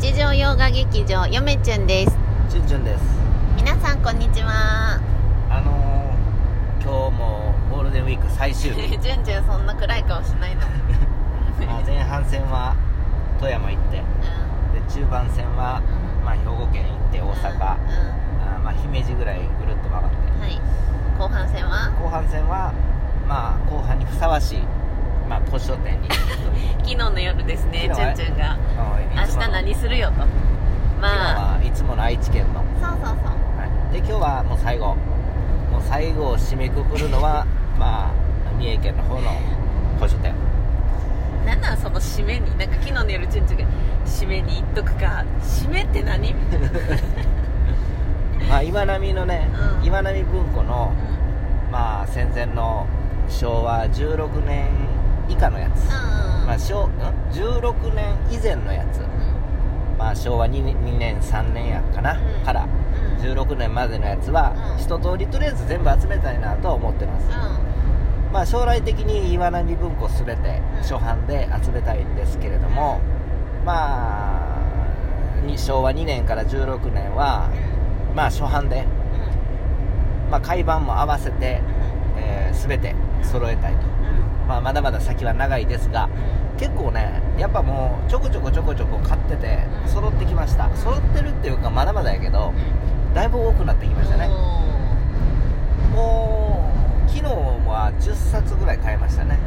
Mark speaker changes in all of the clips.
Speaker 1: 日常洋画劇場よめちゅんです。
Speaker 2: チュンチュンです。
Speaker 1: 皆さんこんにちは。
Speaker 2: あのー、今日もゴールデンウィーク最終日。
Speaker 1: じゅんじゅんそんな暗い顔しないの。
Speaker 2: ま あ前半戦は富山行って。で中盤戦は、まあ、兵庫県行って大阪、
Speaker 1: うん、うん。
Speaker 2: あーまあ、姫路ぐらいぐるっと回って。
Speaker 1: はい。後半戦は？
Speaker 2: 後半戦はまあ後半にふさわしいまあ図書店に。
Speaker 1: 昨日の夜ですね
Speaker 2: 昨日は
Speaker 1: じゅんじゅんが明日何するよと。
Speaker 2: 昨日
Speaker 1: まあ
Speaker 2: はいつもの愛知県の、
Speaker 1: そうそうそう。
Speaker 2: はい、で今日はもう最後。もう最後を締めくくるのは まあ三重県の方の図書店。
Speaker 1: なんなんその締めになんか昨日の夜じゅんじゅんが締めに行っとくか。締めって何？みたいな
Speaker 2: まあ岩波のね、
Speaker 1: うん。
Speaker 2: 岩波文庫の
Speaker 1: う
Speaker 2: まあ戦前の昭和16年以下のやつ、まあ、昭ん？16年以前のやつ、まあ、昭和 2, 年2年3年やかな、
Speaker 1: うん。
Speaker 2: から
Speaker 1: うん。
Speaker 2: 16年までのやつは、
Speaker 1: うん。
Speaker 2: 一通りとりあえず全部集めたいなとは思ってます、まあ、将来的に岩波文庫全て
Speaker 1: うん。
Speaker 2: 初版で集めたいんですけれども、まあに昭和2年から16年は、まあ初版で、まあ、海版も合わせて、えー全て揃えたいと、まあ、まだまだ先は長いですが結構ねやっぱもうちょこちょこちょこちょこ買ってて
Speaker 1: うん
Speaker 2: 揃ってきました。揃ってるっていうかまだまだやけどだいぶ多くなってきましたね。もう昨日は10冊ぐらい買いましたね。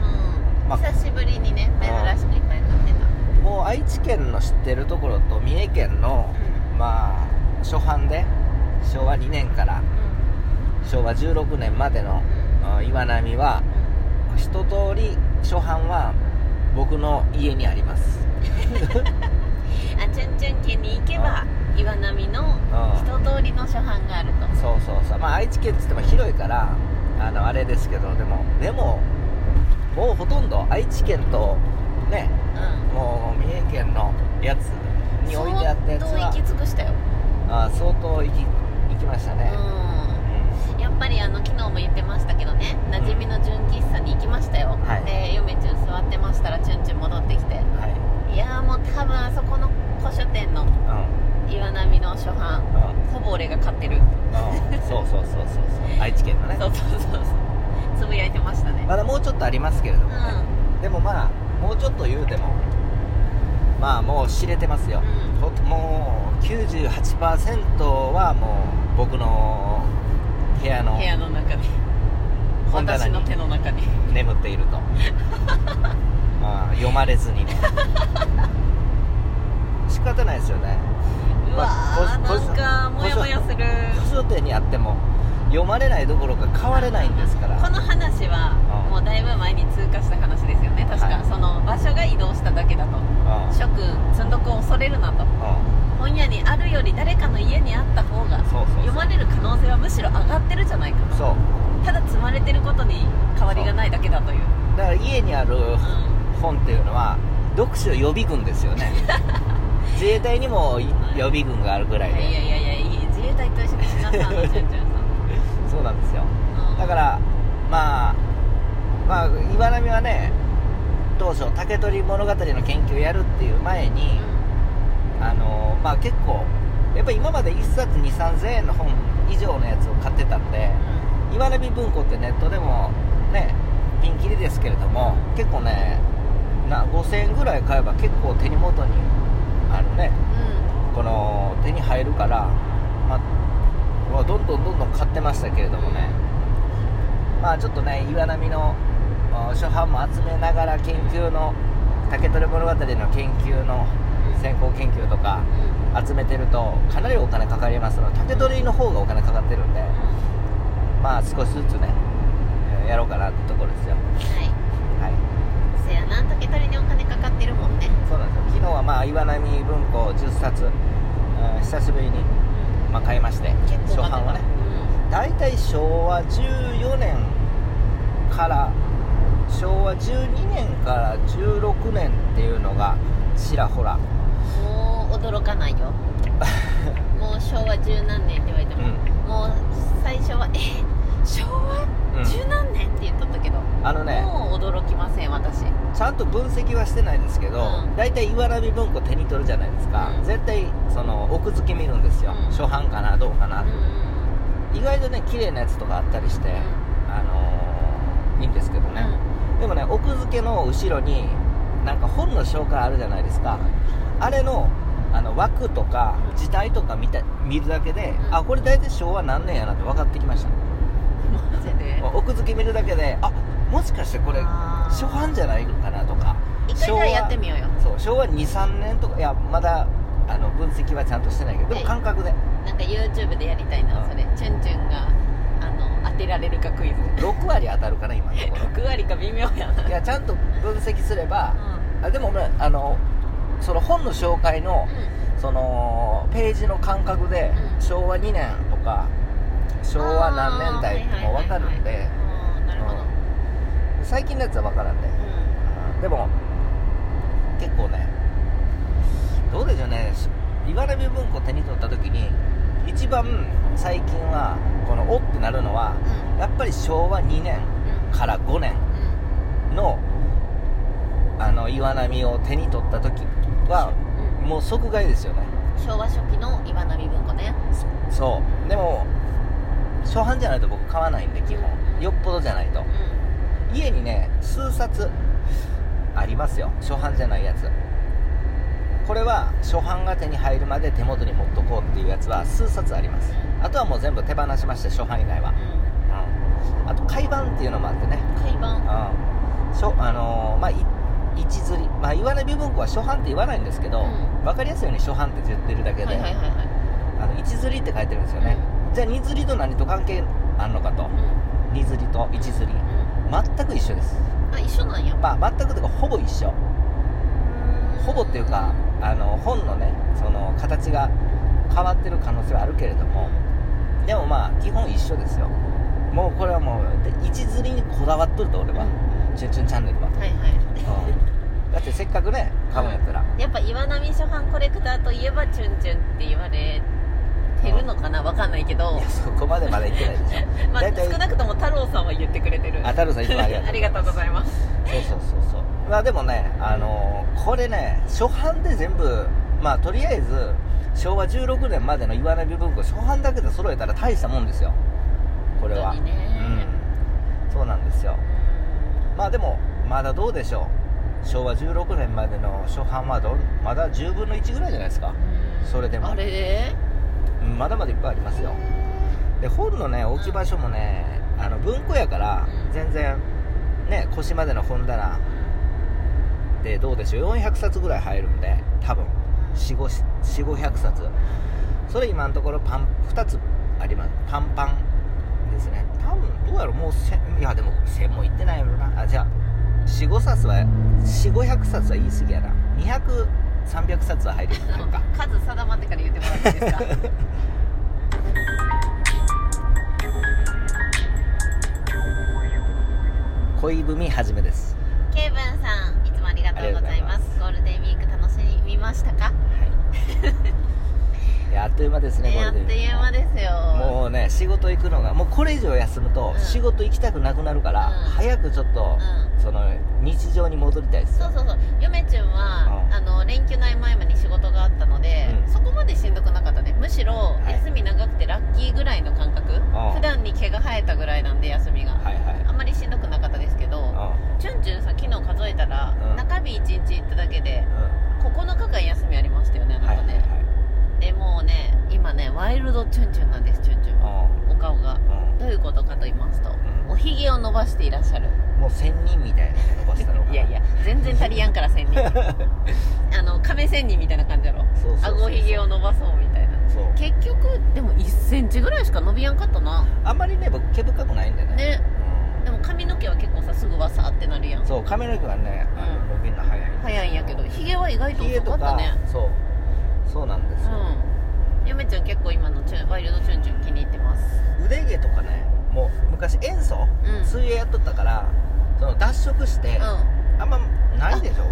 Speaker 2: まあ
Speaker 1: 久しぶりにね珍しくいっぱい買ってた。
Speaker 2: もう愛知県の知ってるところと三重県のまあ初版で昭和2年から昭和16年までのあ岩波は一通り初版は僕の家にあります。
Speaker 1: あチュンチュン家に行けば岩波の一通りの初版があると。
Speaker 2: そうそうそう。まあ愛知県っつっても広いからあのあれですけどでもでももうほとんど愛知県とね
Speaker 1: うん。
Speaker 2: もう三重県のやつに置いてあったやつは
Speaker 1: 相当行き尽くしたよ。
Speaker 2: あ相当行き行きましたね、
Speaker 1: うんぱりあの昨日も言ってましたけどね馴染みの純喫茶に行きましたよ、
Speaker 2: はい。
Speaker 1: で嫁チュン座ってましたらチュンチュン戻ってきて。
Speaker 2: うんはい。
Speaker 1: いやーもう多分あそこの古書店の
Speaker 2: うん。
Speaker 1: 岩波の初版
Speaker 2: うん。
Speaker 1: ほぼ俺が買ってる。
Speaker 2: うん。そうそうそうそうそう。愛知県のね。
Speaker 1: そうそうそうそう。つぶやいてましたね。
Speaker 2: まだもうちょっとありますけれどもね、
Speaker 1: う
Speaker 2: でもまあもうちょっと言うてもまあもう知れてますよ、
Speaker 1: うん。
Speaker 2: ほもう98%はもう僕の部屋の。
Speaker 1: 部屋の中に。
Speaker 2: 本棚に。
Speaker 1: 私の手の中に。
Speaker 2: 眠っていると。まあ読まれずにね。仕方ないですよね。
Speaker 1: うわー
Speaker 2: まあこ
Speaker 1: なんかモヤモヤする。
Speaker 2: 図書店にあっても読まれないどころか買われないんですから。
Speaker 1: この話は
Speaker 2: うん。
Speaker 1: もうだいぶ前に通過した話ですよね。確か、
Speaker 2: はい。
Speaker 1: その場所が移動しただけだと。
Speaker 2: うん。
Speaker 1: 諸君積んどくを恐れるなと。
Speaker 2: う
Speaker 1: 本屋にあるより誰かの家にあった方が読まれるしろ上がってるじゃないか
Speaker 2: んそう。
Speaker 1: ただ積まれてることに変わりがないだけだという。
Speaker 2: だから家にある
Speaker 1: う
Speaker 2: 本っていうのは読書予備軍ですよね。自衛隊にも予備軍があるぐらい
Speaker 1: んいやい
Speaker 2: で
Speaker 1: やいやいやいい自衛隊と一緒にしなさんのじゅんじゅんさん。
Speaker 2: そうなんですよ。
Speaker 1: うん。
Speaker 2: だからまあまあ岩波はね当初竹取物語の研究をやるっていう前に、あのまあ結構やっぱり今まで1冊2 3 0 0 0円の本以上のやつを買ってたんで岩波文庫ってネットでもねピンキリですけれども結構ねな5000円ぐらい買えば結構手に元にあのね。この手に入るから、まあ、まあどんどんどんどん買ってましたけれどもね、まあちょっとね岩波のあ初版も集めながら研究の竹取物語の研究の先行研究とか集めてるとかなりお金かかりますので竹取の方がお金かかってるんでまあ少しずつねえーやろうかなってところですよ。
Speaker 1: はい。
Speaker 2: はい。
Speaker 1: せやな竹取にお金かかってるもんね。
Speaker 2: そうなんですよ。昨日はまあ岩波文庫10冊、うん久しぶりに、まあ、買いまして初版はね。大体昭和14年から昭和12年から16年っていうのがちらほら
Speaker 1: 驚かないよ。もう昭和十何年って言われても、
Speaker 2: うん。
Speaker 1: もう最初は「え昭和
Speaker 2: うん。
Speaker 1: 十何年?」って言っとったけど、
Speaker 2: あのね。
Speaker 1: もう驚きません私。
Speaker 2: ちゃんと分析はしてないですけど、
Speaker 1: うん。
Speaker 2: 大体岩波文庫手に取るじゃないですか、
Speaker 1: うん。
Speaker 2: 絶対その奥付け見るんですよ、
Speaker 1: うん。
Speaker 2: 初版かなどうかな、
Speaker 1: うん。
Speaker 2: 意外とね綺麗なやつとかあったりして、あのーいいんですけどね、でもね奥付けの後ろになんか本の紹介あるじゃないですか。あれのあの枠とか
Speaker 1: うん
Speaker 2: 字体とか見た見るだけで、
Speaker 1: うん。
Speaker 2: あこれ大体昭和何年やなって分かってきました。奥付け見るだけであもしかしてこれ初版じゃないかなとか。
Speaker 1: 一回やってみようよ。
Speaker 2: そう昭和23年とかいやまだあの分析はちゃんとしてないけどでも感覚で。
Speaker 1: なんか YouTube でやりたいな
Speaker 2: うん。
Speaker 1: それ。チュンチュンがあの当てられるかクイズ。
Speaker 2: 6割当たるかな今のところ。
Speaker 1: 6割か微妙やな。い
Speaker 2: やちゃんと分析すれば
Speaker 1: う
Speaker 2: あでもねあのその本の紹介の
Speaker 1: ん。
Speaker 2: そのページの感覚で
Speaker 1: うん。
Speaker 2: 昭和2年とか昭和何年代ってもう分かるんで最近のやつは分からんで
Speaker 1: う
Speaker 2: でも結構ねどうでしょうね。岩波文庫手に取った時に一番最近はこの「お」ってなるのは
Speaker 1: んうん。
Speaker 2: やっぱり昭和2年から5年のあの岩波を手に取った時は
Speaker 1: うん
Speaker 2: もう即買いですよね。
Speaker 1: 昭和初期の岩波文庫ね。
Speaker 2: そう。でも初版じゃないと僕買わないんで基本。
Speaker 1: うん
Speaker 2: よっぽどじゃないと。
Speaker 1: う
Speaker 2: 家にね数冊ありますよ。初版じゃないやつ。これは初版が手に入るまで手元に持っとこうっていうやつは数冊あります。あとはもう全部手放しまして初版以外は、
Speaker 1: ん。
Speaker 2: うん、あと海版っていうのもあってね。
Speaker 1: 版。
Speaker 2: うん岩波文庫は初版って言わないんですけど、
Speaker 1: うん。
Speaker 2: 分かりやすいように初版って言ってるだけで、
Speaker 1: はいはいはいはい。
Speaker 2: あの一釣りって書いてるんですよね、じゃあ二釣りと何と関係あんのかと、
Speaker 1: うん。
Speaker 2: 二釣りと一釣り。
Speaker 1: うん。
Speaker 2: 全く一緒です。
Speaker 1: あ一緒なんや。
Speaker 2: まあ全くというかほぼ一緒。ほぼっていうかあの本のねその形が変わってる可能性はあるけれどもでもまあ基本一緒ですよ。もうこれはもうで一釣りにこだわっとると俺は「チュンチュンチャンネルは」
Speaker 1: はいはい。
Speaker 2: うんだってせっかくね買うんやったら、
Speaker 1: やっぱ岩波初版コレクターといえばチュンチュンって言われてるのかなわかんないけど。
Speaker 2: いやそこまでまだ言ってないでしょ。
Speaker 1: まあ少なくとも太郎さんは言ってくれてる。
Speaker 2: あ太郎さんいつもありがとう
Speaker 1: ありがとうございます。
Speaker 2: そうそうそうそう。まあでもねあのーこれね初版で全部まあとりあえず昭和16年までの岩波文庫初版だけで揃えたら大したもんですよ。これは。
Speaker 1: 本当にね。
Speaker 2: うん。そうなんですよ。まあでもまだどうでしょう昭和16年までの初版はどまだ10分の1ぐらいじゃないですか。
Speaker 1: うん。
Speaker 2: それでも。
Speaker 1: あれ？で
Speaker 2: うんまだまだいっぱいありますよ。で本のね置き場所もねあの文庫やから
Speaker 1: うん。
Speaker 2: 全然ね腰までの本棚でどうでしょう。400冊ぐらい入るんで多分。4500冊。それ今のところパン2つあります。パンパンですね。多分どうやろう。もう1000いやでも1000もいってないやろな。あじゃあ45冊は4500冊は言い過ぎやな。200300冊は入るのか。
Speaker 1: 数定まってから言ってもらっていいですか？
Speaker 2: 恋文はじめです。
Speaker 1: ケイブンさんいつもありがとうございます。ゴールデンウィーク楽しみましたか？
Speaker 2: い。やあっという間ですね
Speaker 1: ね
Speaker 2: これで。
Speaker 1: あっという間ですよ。
Speaker 2: もうね仕事行くのがもうこれ以上休むと
Speaker 1: うん。
Speaker 2: 仕事行きたくなくなるから、
Speaker 1: うん。
Speaker 2: 早くちょっと、
Speaker 1: うん。
Speaker 2: その日常に戻りたいです
Speaker 1: そうそうそう。嫁ちゅんは、
Speaker 2: うん。
Speaker 1: あの連休の合間に仕事があったので、
Speaker 2: うん。
Speaker 1: そこまでしんどくなかったね。むしろ
Speaker 2: はい。
Speaker 1: 休み長くてラッキーぐらいの感覚、
Speaker 2: ん。
Speaker 1: 普段に毛が生えたぐらいなんで休みが、
Speaker 2: はいはい。
Speaker 1: あんまりしんどくなかったですけど、
Speaker 2: う
Speaker 1: チュンチュンさ昨日数えたら、
Speaker 2: うん。
Speaker 1: 中日1日行っただけで
Speaker 2: ん。
Speaker 1: 9日間休みありましたよねあなたね、でもうね今ねワイルドチュンチュンなんですチュンチュンは。
Speaker 2: は
Speaker 1: お顔が。
Speaker 2: い
Speaker 1: どういうことかと言いますと、
Speaker 2: ん。
Speaker 1: おひげを伸ばしていらっしゃる。
Speaker 2: うんもう仙人みたいなの伸ばしたの い
Speaker 1: やいや全然足りやんから千人。あの亀仙人みたいな感じやろ。
Speaker 2: そう
Speaker 1: ひげを伸ばそうみたいな。結局でも1センチぐらいしか伸びやんかったな。
Speaker 2: あんまりね僕毛深くないんでね。
Speaker 1: ね。
Speaker 2: うん。
Speaker 1: でも髪の毛は結構さすぐわさってなるやん
Speaker 2: そう髪の毛はね、伸びるの早い
Speaker 1: 早いんやけどひげは意外と遅
Speaker 2: か
Speaker 1: ったね
Speaker 2: そうそうなんですよ、
Speaker 1: うん。嫁ちゃん結構今のチュンワイルドチュンチュン気に入ってます。
Speaker 2: 腕毛とかねもう昔塩素、
Speaker 1: うん。
Speaker 2: 水泳やっとったからその脱色して、
Speaker 1: う
Speaker 2: あんまないでしょ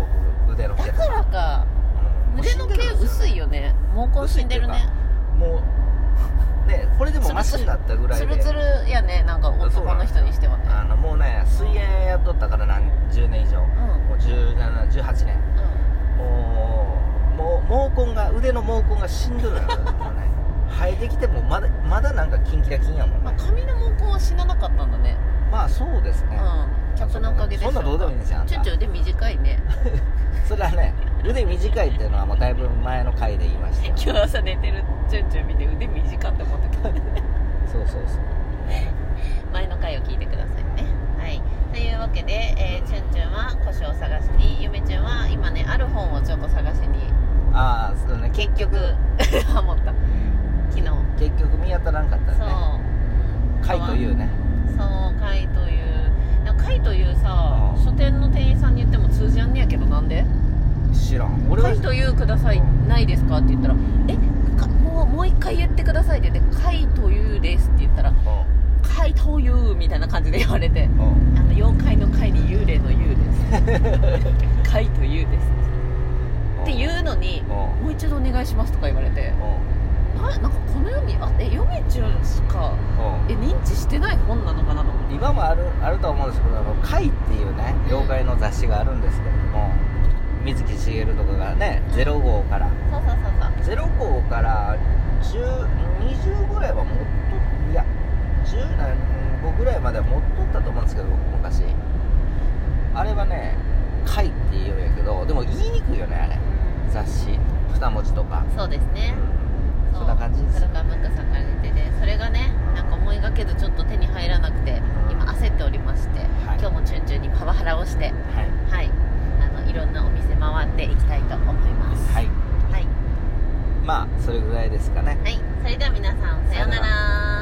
Speaker 2: 僕腕の毛
Speaker 1: んだからか。
Speaker 2: うん。
Speaker 1: 腕の毛薄いよね。毛根死んでるね。
Speaker 2: もうねこれでもマシになったぐらいで。
Speaker 1: ツルツルやね。なんか男の人にしてはね。
Speaker 2: あのもうね水泳やっとったから何十年以上、
Speaker 1: うん。
Speaker 2: もう1718年。もうもう毛根が腕の毛根がしんどいのよね生えてきてもまだまだなんかキンキラキンやもん
Speaker 1: まあ、
Speaker 2: ね
Speaker 1: 髪の毛根は死ななかったんだね。
Speaker 2: まあそうですね、
Speaker 1: うん。キャップのおかげで
Speaker 2: そんなどうでもいいんですよあんた。
Speaker 1: チュンチュン腕短いね。
Speaker 2: それはね腕短いっていうのはもうだいぶ前の回で言いましたよ。
Speaker 1: 今日朝寝てるチュンチュン見て腕短って思ってた。
Speaker 2: そうそうそう。
Speaker 1: 前の回を聞いてくださいというわけで、えー、チュンチュンは古書を探しにゆめちゅんは今ねある本をちょっと探しに
Speaker 2: ああそうね結局
Speaker 1: ハモった。昨日。
Speaker 2: 結局見当たらんかった
Speaker 1: そう。
Speaker 2: ね貝というね。
Speaker 1: そう貝という。貝というさ
Speaker 2: うん。
Speaker 1: 書店の店員さんに言っても通じゃんねやけどなんで？
Speaker 2: 知らん。俺は
Speaker 1: 貝というくださいないですかって言ったらえかもうもう一回言ってくださいって。言って貝というですって言ったら
Speaker 2: う
Speaker 1: 貝というみたいな感じで言われて。
Speaker 2: んうん。
Speaker 1: あの妖怪の怪に幽霊の幽です。怪と幽ですっていうのに
Speaker 2: うん。
Speaker 1: もう一度お願いしますとか言われて
Speaker 2: う
Speaker 1: ななんかこの世にあえヨメチュンしか
Speaker 2: んうん。
Speaker 1: え認知してない本なのかなと思って。
Speaker 2: 今もあるあると思うんですけど「あの怪」っていうね妖怪の雑誌があるんですけども水木しげるとかがね0号から。
Speaker 1: そうそうそうそう。
Speaker 2: 0号から10 20ぐらいは持っといや10何5ぐらいまでは持っとったと思うんですけど昔。あれはね「怪」って言うんやけどでも言いにくいよねあれ雑誌二文字とか。
Speaker 1: そうですね。
Speaker 2: そんな感じです。
Speaker 1: からムックさんから出ててそれがねなんか思いがけずちょっと手に入らなくて今焦っておりまして、
Speaker 2: はい。
Speaker 1: 今日もチュンチュンにパワハラをして
Speaker 2: はい。
Speaker 1: はい。あのいろんなお店回っていきたいと思います。
Speaker 2: はい。
Speaker 1: はい、
Speaker 2: まあそれぐらいですかね。
Speaker 1: はい、それでは皆さん
Speaker 2: さような
Speaker 1: ら